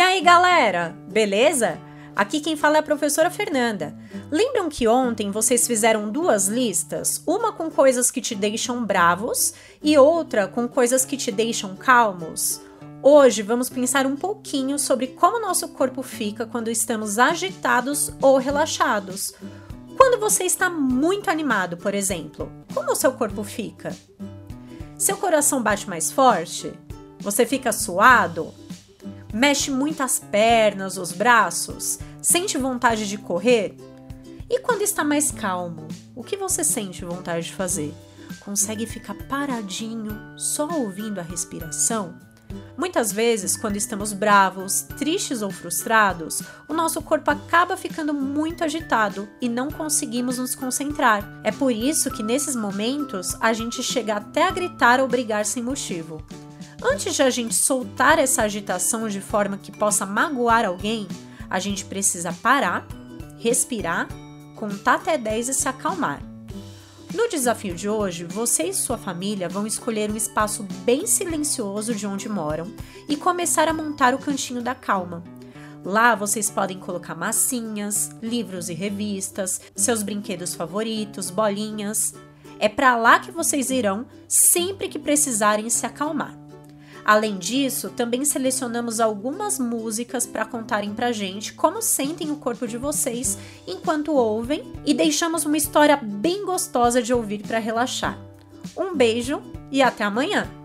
aí, galera? Beleza? Aqui quem fala é a professora Fernanda. Lembram que ontem vocês fizeram duas listas? Uma com coisas que te deixam bravos e outra com coisas que te deixam calmos? Hoje vamos pensar um pouquinho sobre como nosso corpo fica quando estamos agitados ou relaxados. Quando você está muito animado, por exemplo, como o seu corpo fica? Seu coração bate mais forte? Você fica suado? Mexe muito as pernas, os braços? Sente vontade de correr? E quando está mais calmo, o que você sente vontade de fazer? Consegue ficar paradinho, só ouvindo a respiração? Muitas vezes, quando estamos bravos, tristes ou frustrados, o nosso corpo acaba ficando muito agitado e não conseguimos nos concentrar. É por isso que nesses momentos a gente chega até a gritar ou brigar sem motivo. Antes de a gente soltar essa agitação de forma que possa magoar alguém, a gente precisa parar, respirar, contar até 10 e se acalmar. No desafio de hoje, você e sua família vão escolher um espaço bem silencioso de onde moram e começar a montar o cantinho da calma. Lá vocês podem colocar massinhas, livros e revistas, seus brinquedos favoritos, bolinhas. É para lá que vocês irão sempre que precisarem se acalmar. Além disso, também selecionamos algumas músicas para contarem pra gente como sentem o corpo de vocês enquanto ouvem e deixamos uma história bem gostosa de ouvir para relaxar. Um beijo e até amanhã!